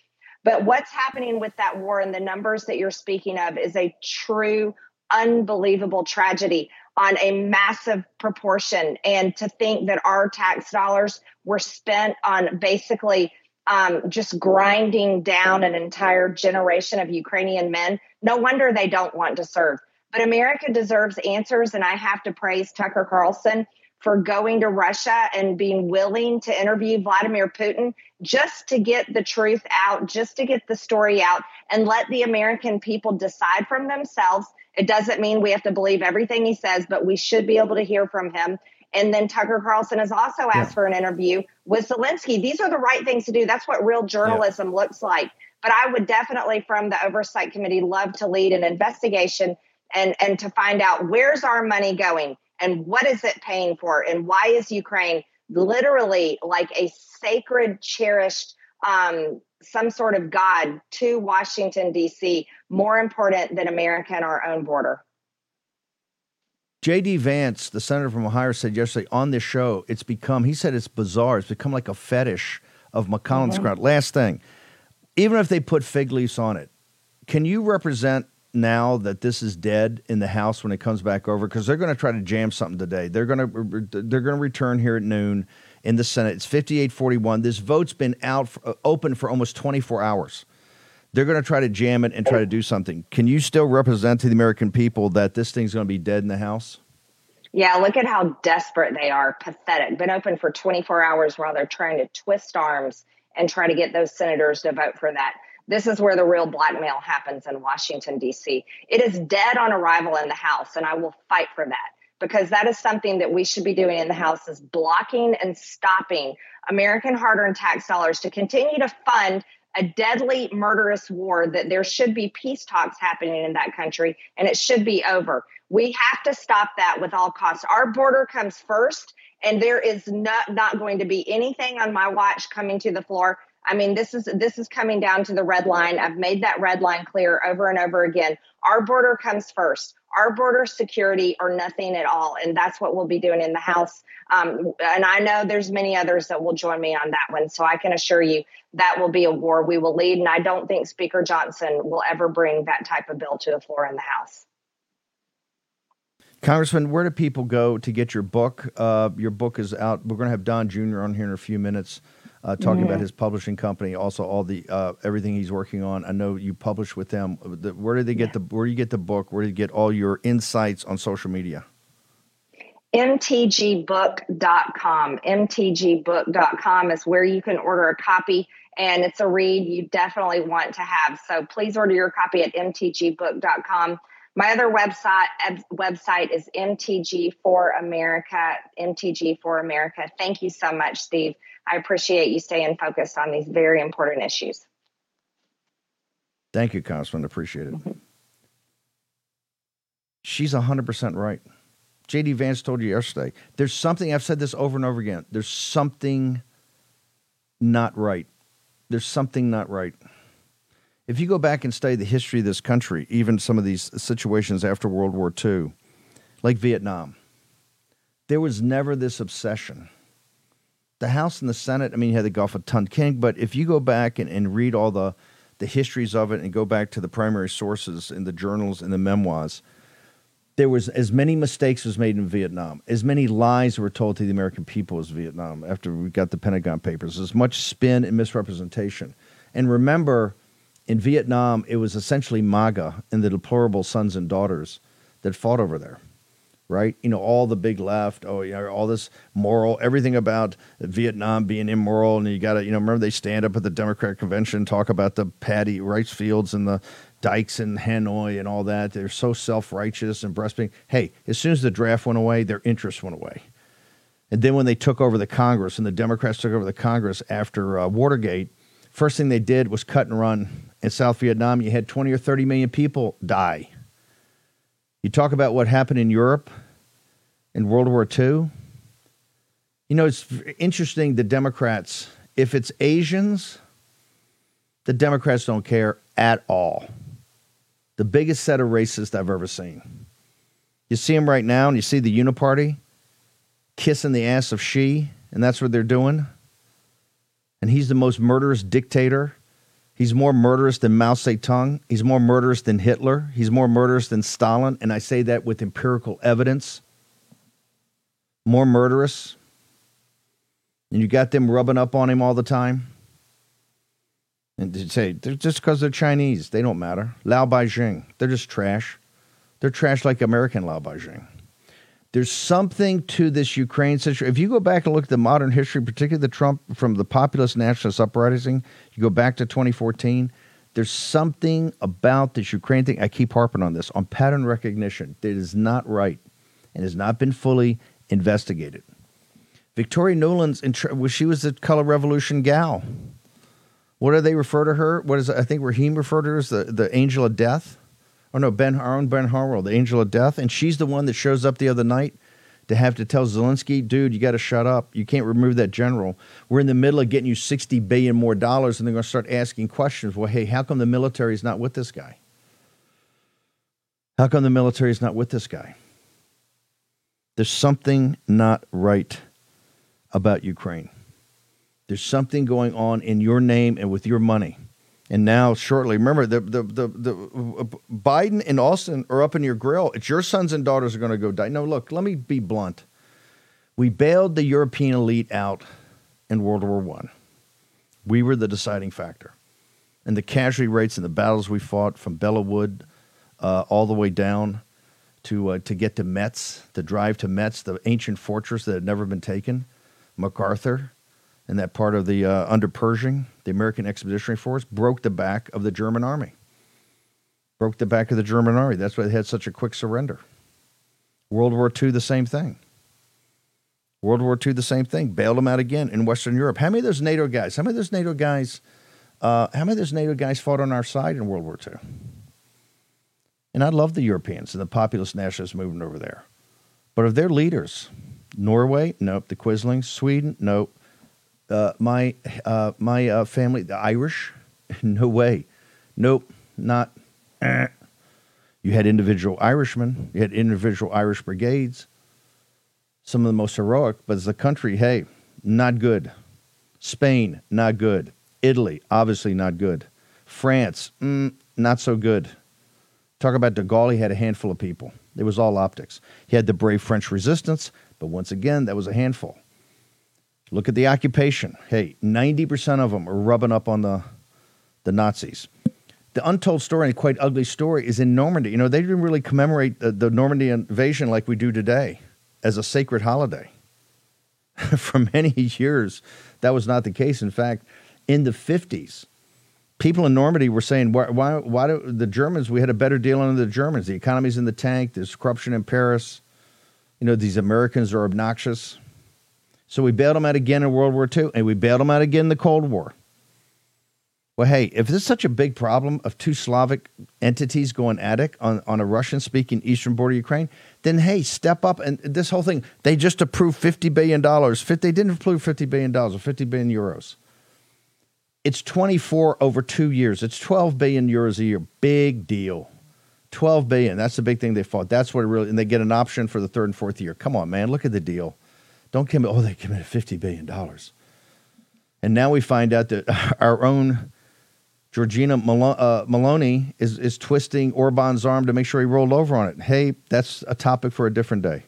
But what's happening with that war and the numbers that you're speaking of is a true, unbelievable tragedy on a massive proportion. And to think that our tax dollars were spent on basically um, just grinding down an entire generation of Ukrainian men, no wonder they don't want to serve. But America deserves answers, and I have to praise Tucker Carlson for going to Russia and being willing to interview Vladimir Putin just to get the truth out, just to get the story out, and let the American people decide from themselves it doesn't mean we have to believe everything he says, but we should be able to hear from him. And then Tucker Carlson has also asked yeah. for an interview with Zelensky. These are the right things to do. That's what real journalism yeah. looks like. But I would definitely, from the oversight committee, love to lead an investigation and and to find out where's our money going and what is it paying for and why is Ukraine literally like a sacred, cherished um, some sort of God to Washington, D.C., more important than America and our own border. J.D. Vance, the senator from Ohio, said yesterday on this show, it's become, he said it's bizarre. It's become like a fetish of McConnell's mm-hmm. crowd. Last thing, even if they put fig leaves on it, can you represent now that this is dead in the House when it comes back over? Because they're going to try to jam something today. They're going to they're going to return here at noon in the Senate. It's 58-41. This vote's been out for, uh, open for almost 24 hours. They're going to try to jam it and try to do something. Can you still represent to the American people that this thing's going to be dead in the House? Yeah, look at how desperate they are. Pathetic. Been open for 24 hours while they're trying to twist arms and try to get those senators to vote for that. This is where the real blackmail happens in Washington, D.C. It is dead on arrival in the House, and I will fight for that because that is something that we should be doing in the House is blocking and stopping American hard-earned tax dollars to continue to fund a deadly murderous war that there should be peace talks happening in that country and it should be over. We have to stop that with all costs. Our border comes first and there is not not going to be anything on my watch coming to the floor. I mean, this is this is coming down to the red line. I've made that red line clear over and over again. Our border comes first our border security or nothing at all and that's what we'll be doing in the house um, and i know there's many others that will join me on that one so i can assure you that will be a war we will lead and i don't think speaker johnson will ever bring that type of bill to the floor in the house Congressman, where do people go to get your book? Uh, your book is out. We're going to have Don Jr. on here in a few minutes uh, talking mm-hmm. about his publishing company, also all the uh, everything he's working on. I know you publish with them. The, where did they get yeah. the? Where do you get the book? Where do you get all your insights on social media? mtgbook.com. mtgbook.com is where you can order a copy and it's a read you definitely want to have. So please order your copy at mtgbook.com. My other website website is MTG for America. MTG for America. Thank you so much, Steve. I appreciate you staying focused on these very important issues. Thank you, Congressman. Appreciate it. Mm-hmm. She's 100% right. JD Vance told you yesterday. There's something, I've said this over and over again. There's something not right. There's something not right. If you go back and study the history of this country, even some of these situations after World War II, like Vietnam, there was never this obsession. The House and the Senate, I mean, you had the Gulf of Tonkin, but if you go back and, and read all the, the histories of it and go back to the primary sources in the journals and the memoirs, there was as many mistakes was made in Vietnam, as many lies were told to the American people as Vietnam after we got the Pentagon Papers, as much spin and misrepresentation. And remember, in Vietnam, it was essentially MAGA and the deplorable sons and daughters that fought over there right? You know, all the big left, oh, you know, all this moral, everything about Vietnam being immoral. And you got to, you know, remember they stand up at the Democratic convention, talk about the paddy rice fields and the dikes in Hanoi and all that. They're so self righteous and breastfeeding. Hey, as soon as the draft went away, their interest went away. And then when they took over the Congress and the Democrats took over the Congress after uh, Watergate, first thing they did was cut and run. In South Vietnam, you had 20 or 30 million people die you talk about what happened in Europe in World War II. You know, it's interesting the Democrats, if it's Asians, the Democrats don't care at all. The biggest set of racists I've ever seen. You see them right now, and you see the Uniparty kissing the ass of Xi, and that's what they're doing. And he's the most murderous dictator He's more murderous than Mao Zedong. He's more murderous than Hitler. He's more murderous than Stalin. And I say that with empirical evidence. More murderous. And you got them rubbing up on him all the time. And to say, they're just because they're Chinese, they don't matter. laobaixing, they're just trash. They're trash like American laobaixing. There's something to this Ukraine situation. If you go back and look at the modern history, particularly the Trump from the populist nationalist uprising, you go back to 2014. There's something about this Ukraine thing. I keep harping on this on pattern recognition that is not right and has not been fully investigated. Victoria Nuland's well, she was the color revolution gal. What do they refer to her? What is? I think Raheem referred to her as the, the angel of death oh no, Ben our own Ben Harnwell, the angel of death, and she's the one that shows up the other night to have to tell Zelensky, dude, you got to shut up. You can't remove that general. We're in the middle of getting you 60 billion more dollars, and they're going to start asking questions. Well, hey, how come the military is not with this guy? How come the military is not with this guy? There's something not right about Ukraine. There's something going on in your name and with your money. And now, shortly, remember the the the, the Biden and Austin are up in your grill. It's your sons and daughters are going to go die. No, look, let me be blunt. We bailed the European elite out in World War One. We were the deciding factor, and the casualty rates in the battles we fought from Belleau Wood uh, all the way down to uh, to get to Metz, the drive to Metz, the ancient fortress that had never been taken, MacArthur, and that part of the uh, under Pershing, the American Expeditionary Force, broke the back of the German army. Broke the back of the German army. That's why they had such a quick surrender. World War II, the same thing. World War II, the same thing. Bailed them out again in Western Europe. How many of those NATO guys? How many of those NATO guys? Uh, how many of those NATO guys fought on our side in World War II? And I love the Europeans and the populist nationalist movement over there. But of their leaders, Norway, nope. The Quislings, Sweden, nope. Uh, my uh, my uh, family, the Irish, no way, nope, not. Eh. You had individual Irishmen, you had individual Irish brigades, some of the most heroic, but as a country, hey, not good. Spain, not good. Italy, obviously not good. France, mm, not so good. Talk about de Gaulle, he had a handful of people. It was all optics. He had the brave French resistance, but once again, that was a handful. Look at the occupation. Hey, 90% of them are rubbing up on the, the Nazis. The untold story and quite ugly story is in Normandy. You know, they didn't really commemorate the, the Normandy invasion like we do today as a sacred holiday. For many years, that was not the case. In fact, in the 50s, people in Normandy were saying, why, why, why do the Germans, we had a better deal under the Germans. The economy's in the tank, there's corruption in Paris. You know, these Americans are obnoxious. So we bailed them out again in World War II, and we bailed them out again in the Cold War. Well, hey, if this is such a big problem of two Slavic entities going at it on, on a Russian speaking eastern border of Ukraine, then hey, step up. And this whole thing, they just approved $50 billion. They didn't approve $50 billion or 50 billion euros. It's 24 over two years. It's 12 billion euros a year. Big deal. 12 billion. That's the big thing they fought. That's what it really, and they get an option for the third and fourth year. Come on, man. Look at the deal. Don't commit, oh, they committed $50 billion. And now we find out that our own Giorgia uh, Meloni is, is twisting Orban's arm to make sure he rolled over on it. Hey, that's a topic for a different day.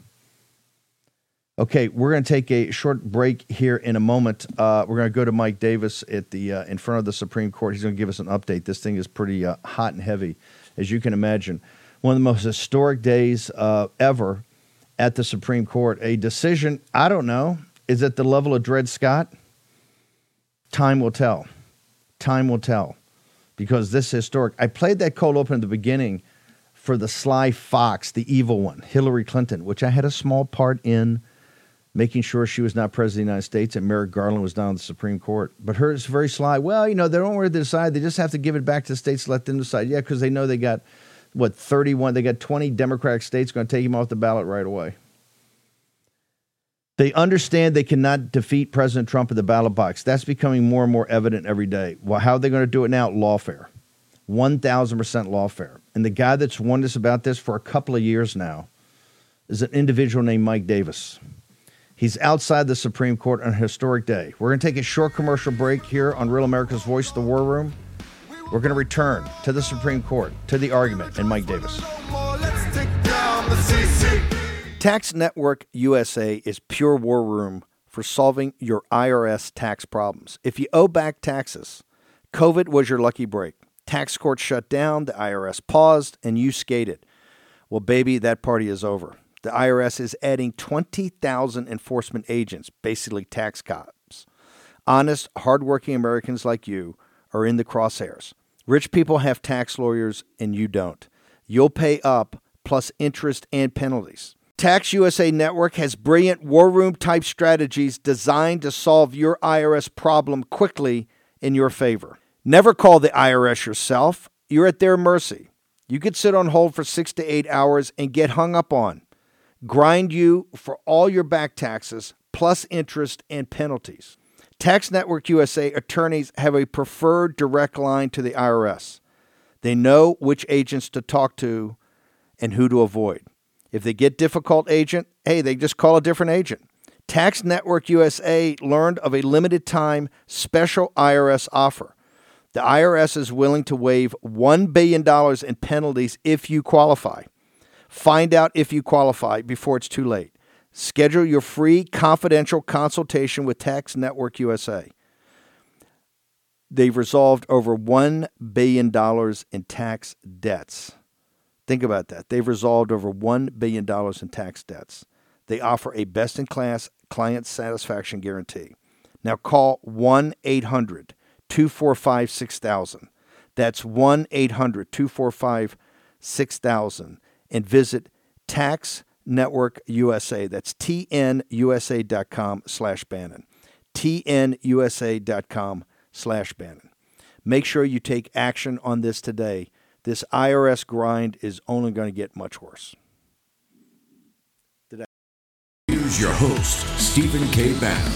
Okay, we're going to take a short break here in a moment. Uh, we're going to go to Mike Davis at the uh, in front of the Supreme Court. He's going to give us an update. This thing is pretty uh, hot and heavy, as you can imagine. One of the most historic days uh, ever at the Supreme Court. A decision, I don't know, is at the level of Dred Scott? Time will tell. Time will tell. Because this historic, I played that cold open at the beginning for the sly fox, the evil one, Hillary Clinton, which I had a small part in making sure she was not president of the United States and Merrick Garland was down on the Supreme Court. But hers very sly. Well, you know, they don't to decide. They just have to give it back to the states, let them decide. Yeah, because they know they got what 31 they got 20 democratic states going to take him off the ballot right away. They understand they cannot defeat president trump in the ballot box. That's becoming more and more evident every day. Well how are they going to do it now? Lawfare. 1000% lawfare. And the guy that's warned us about this for a couple of years now is an individual named mike davis. He's outside the supreme court on a historic day. We're going to take a short commercial break here on real america's voice the war room we're going to return to the Supreme Court, to the argument, and Mike Davis. Tax Network USA is pure war room for solving your IRS tax problems. If you owe back taxes, COVID was your lucky break. Tax court shut down, the IRS paused, and you skated. Well, baby, that party is over. The IRS is adding 20,000 enforcement agents, basically tax cops. Honest, hardworking Americans like you are in the crosshairs. Rich people have tax lawyers and you don't. You'll pay up plus interest and penalties. Tax USA Network has brilliant war room type strategies designed to solve your IRS problem quickly in your favor. Never call the IRS yourself, you're at their mercy. You could sit on hold for six to eight hours and get hung up on, grind you for all your back taxes, plus interest and penalties. Tax Network USA attorneys have a preferred direct line to the IRS. They know which agents to talk to and who to avoid. If they get difficult agent, hey, they just call a different agent. Tax Network USA learned of a limited time special IRS offer. The IRS is willing to waive $1 billion in penalties if you qualify. Find out if you qualify before it's too late. Schedule your free confidential consultation with Tax Network USA. They've resolved over $1 billion in tax debts. Think about that. They've resolved over $1 billion in tax debts. They offer a best in class client satisfaction guarantee. Now call 1 800 245 6000. That's 1 800 245 6000 and visit Tax Network USA. That's tnusa.com slash Bannon. tnusa.com slash Bannon. Make sure you take action on this today. This IRS grind is only going to get much worse. Here's your host, Stephen K. Bannon.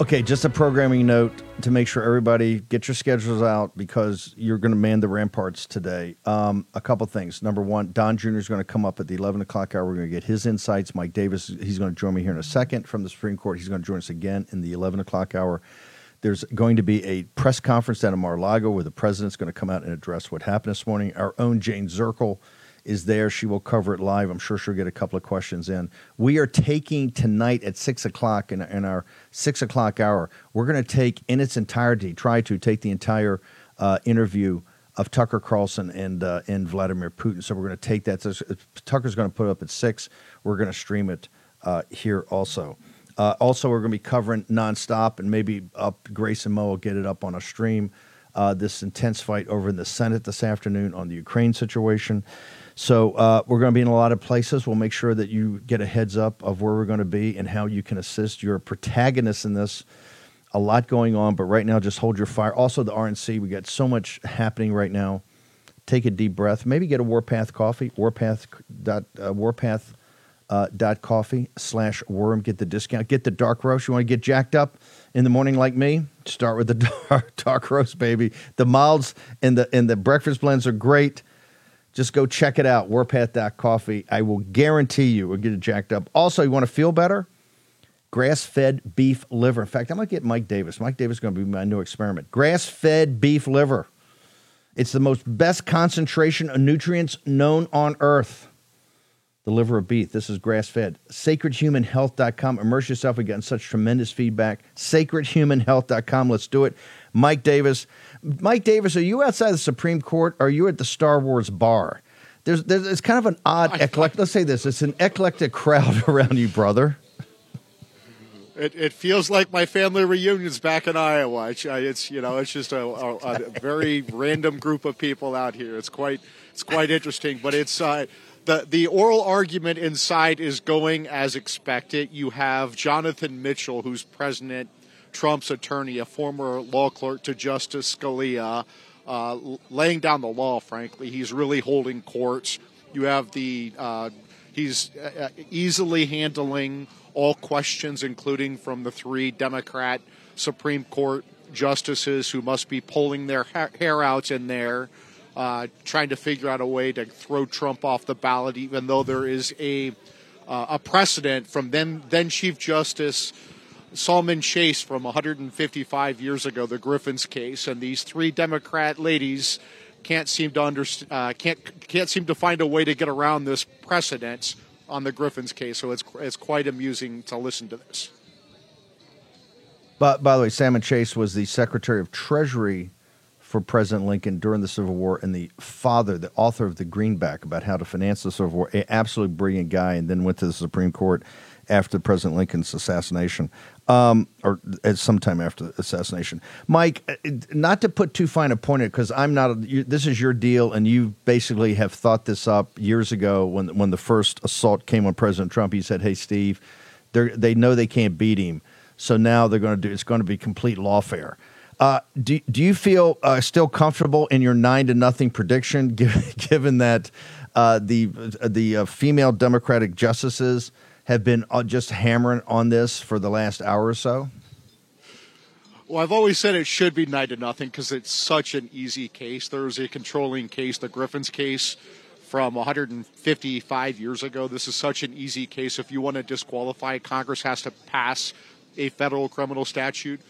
Okay, just a programming note to make sure everybody get your schedules out because you're going to man the ramparts today. Um, a couple things. Number one, Don Jr. is going to come up at the 11 o'clock hour. We're going to get his insights. Mike Davis, he's going to join me here in a second from the Supreme Court. He's going to join us again in the 11 o'clock hour. There's going to be a press conference down in Mar-a-Lago where the president's going to come out and address what happened this morning. Our own Jane Zirkle is there. She will cover it live. I'm sure she'll get a couple of questions in. We are taking tonight at six o'clock in, in our six o'clock hour. We're going to take in its entirety, try to take the entire uh, interview of Tucker Carlson and uh, and Vladimir Putin. So we're going to take that. So Tucker's going to put it up at six. We're going to stream it uh, here also. Uh, also, we're going to be covering nonstop, and maybe up Grace and Mo will get it up on a stream. Uh, this intense fight over in the Senate this afternoon on the Ukraine situation. So uh, we're going to be in a lot of places. We'll make sure that you get a heads up of where we're going to be and how you can assist. You're a protagonist in this. A lot going on, but right now, just hold your fire. Also, the RNC, we got so much happening right now. Take a deep breath. Maybe get a Warpath coffee. Warpath dot uh, Warpath uh, dot coffee slash worm. Get the discount. Get the dark roast. You want to get jacked up in the morning like me? Start with the dark, dark roast, baby. The milds and the and the breakfast blends are great. Just go check it out, warpath.coffee. I will guarantee you we'll get it jacked up. Also, you want to feel better? Grass fed beef liver. In fact, I'm going to get Mike Davis. Mike Davis is going to be my new experiment. Grass fed beef liver. It's the most best concentration of nutrients known on earth. The liver of beef. This is grass fed. SacredHumanHealth.com. Immerse yourself. We've gotten such tremendous feedback. SacredHumanHealth.com. Let's do it. Mike Davis. Mike Davis, are you outside the Supreme Court? Or are you at the Star Wars bar? There's, there's it's kind of an odd eclectic. Let's say this: it's an eclectic crowd around you, brother. It, it feels like my family reunions back in Iowa. It's, it's you know it's just a, a, a very random group of people out here. It's quite it's quite interesting, but it's uh, the the oral argument inside is going as expected. You have Jonathan Mitchell, who's President Trump's attorney, a former law clerk to Justice Scalia, uh, laying down the law. Frankly, he's really holding courts. You have the uh, he's uh, easily handling all questions, including from the three Democrat Supreme Court justices who must be pulling their hair out in there, uh, trying to figure out a way to throw Trump off the ballot, even though there is a uh, a precedent from then then Chief Justice Salmon Chase from 155 years ago, the Griffins case, and these three Democrat ladies can't seem to understand, uh, can't can't seem to find a way to get around this precedent on the Griffins case. So it's it's quite amusing to listen to this. But by the way, Salmon Chase was the Secretary of Treasury for President Lincoln during the Civil War and the father, the author of the Greenback about how to finance the Civil War. A absolutely brilliant guy, and then went to the Supreme Court after President Lincoln's assassination um, or sometime after the assassination. Mike, uh, not to put too fine a point it, because I'm not. A, you, this is your deal, and you basically have thought this up years ago when when the first assault came on President Trump. You said, "Hey, Steve, they know they can't beat him, so now they're going to do. It's going to be complete lawfare." Uh, do do you feel uh, still comfortable in your nine to nothing prediction, given that uh, the the uh, female Democratic justices? have been uh, just hammering on this for the last hour or so? Well, I've always said it should be nine to nothing because it's such an easy case. There was a controlling case, the Griffins case, from 155 years ago. This is such an easy case. If you want to disqualify, Congress has to pass a federal criminal statute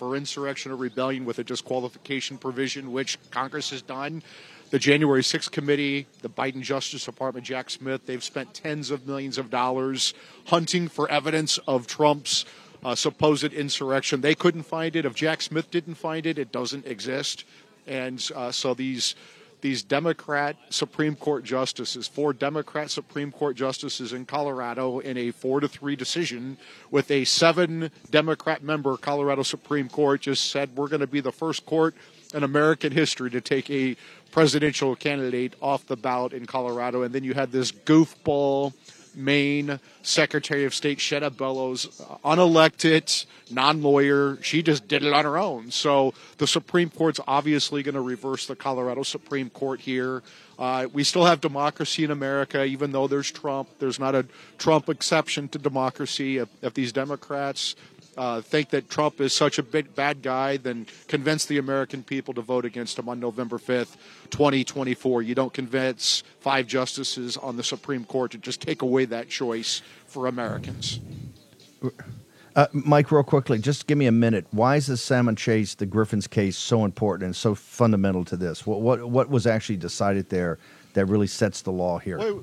for insurrection or rebellion with a disqualification provision, which Congress has done. The January 6th committee, the Biden Justice Department, Jack Smith, they've spent tens of millions of dollars hunting for evidence of Trump's uh, supposed insurrection. They couldn't find it. If Jack Smith didn't find it, it doesn't exist. And uh, so these these Democrat Supreme Court justices, four Democrat Supreme Court justices in Colorado, in a four to three decision, with a seven Democrat member Colorado Supreme Court, just said we're going to be the first court in American history to take a presidential candidate off the ballot in Colorado. And then you had this goofball Maine Secretary of State Shenna Bellows, unelected, non lawyer. She just did it on her own. So the Supreme Court's obviously going to reverse the Colorado Supreme Court here. Uh, we still have democracy in America, even though there's Trump. There's not a Trump exception to democracy. If, if these Democrats uh, think that Trump is such a big, bad guy, then convince the American people to vote against him on November 5th, 2024. You don't convince five justices on the Supreme Court to just take away that choice for Americans. Uh, Mike, real quickly, just give me a minute. Why is the Salmon Chase, the Griffin's case, so important and so fundamental to this? What what what was actually decided there that really sets the law here? Wait,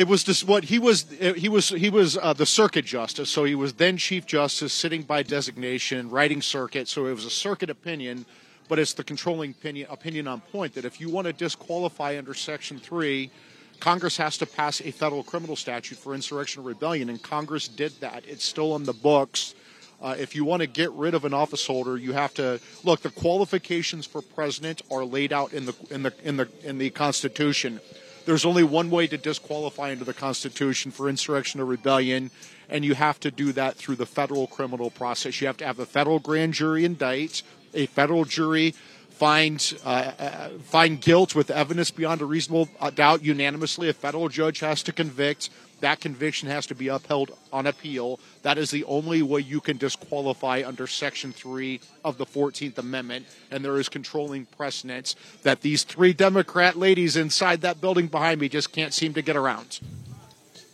it was just what he was. He was he was uh, the circuit justice, so he was then chief justice, sitting by designation, writing circuit. So it was a circuit opinion, but it's the controlling opinion, opinion on point that if you want to disqualify under Section Three, Congress has to pass a federal criminal statute for insurrection or rebellion, and Congress did that. It's still on the books. Uh, if you want to get rid of an office holder, you have to look. The qualifications for president are laid out in the in the in the in the Constitution. There's only one way to disqualify under the Constitution for insurrection or rebellion, and you have to do that through the federal criminal process. You have to have a federal grand jury indict, a federal jury find uh, uh, find guilt with evidence beyond a reasonable doubt unanimously. A federal judge has to convict. That conviction has to be upheld on appeal. That is the only way you can disqualify under Section 3 of the 14th Amendment. And there is controlling precedence that these three Democrat ladies inside that building behind me just can't seem to get around.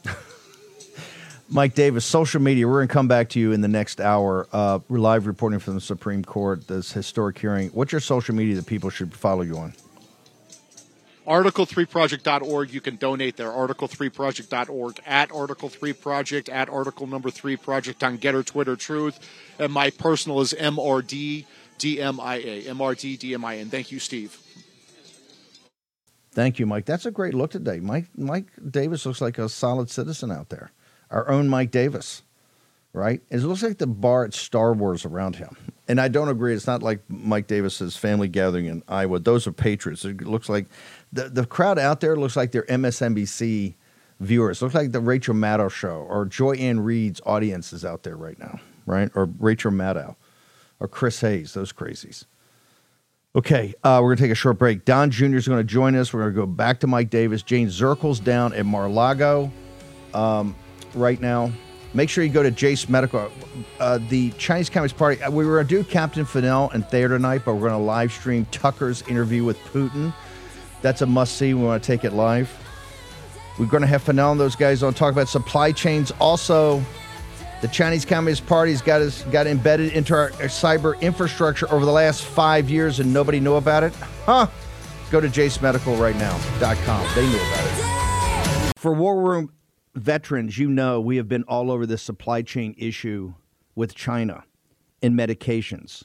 Mike Davis, social media. We're going to come back to you in the next hour. Uh, we're live reporting from the Supreme Court, this historic hearing. What's your social media that people should follow you on? Article3project.org. You can donate there. Article3project.org. At Article3Project. At Article number 3 Project on Gettr, Twitter, Truth. And my personal is. MRD DMIA. And thank you, Steve. Thank you, Mike. That's a great look today. Mike Mike Davis looks like a solid citizen out there. Our own Mike Davis, right? It looks like the bar at Star Wars around him. And I don't agree. It's not like Mike Davis's family gathering in Iowa. Those are patriots. It looks like the the crowd out there looks like they're MSNBC viewers. Looks like the Rachel Maddow show or Joy Ann Reid's audience is out there right now, right? Or Rachel Maddow or Chris Hayes, those crazies. Okay, uh, we're going to take a short break. Don Jr. is going to join us. We're going to go back to Mike Davis. Jane Zirkle's down at Mar-Lago um, right now. Make sure you go to Jase Medical. Uh, the Chinese Communist Party, uh, we were going to do Captain Fidel and Thayer tonight, but we're going to live stream Tucker's interview with Putin. That's a must see. We want to take it live. We're going to have Fanell and those guys on talk about supply chains. Also, the Chinese Communist Party's got us got embedded into our, our, cyber infrastructure over the last five years, and nobody knew about it. Huh? Go to jasemedical right now.com. They knew about it. For War Room veterans, you know we have been all over this supply chain issue with China in medications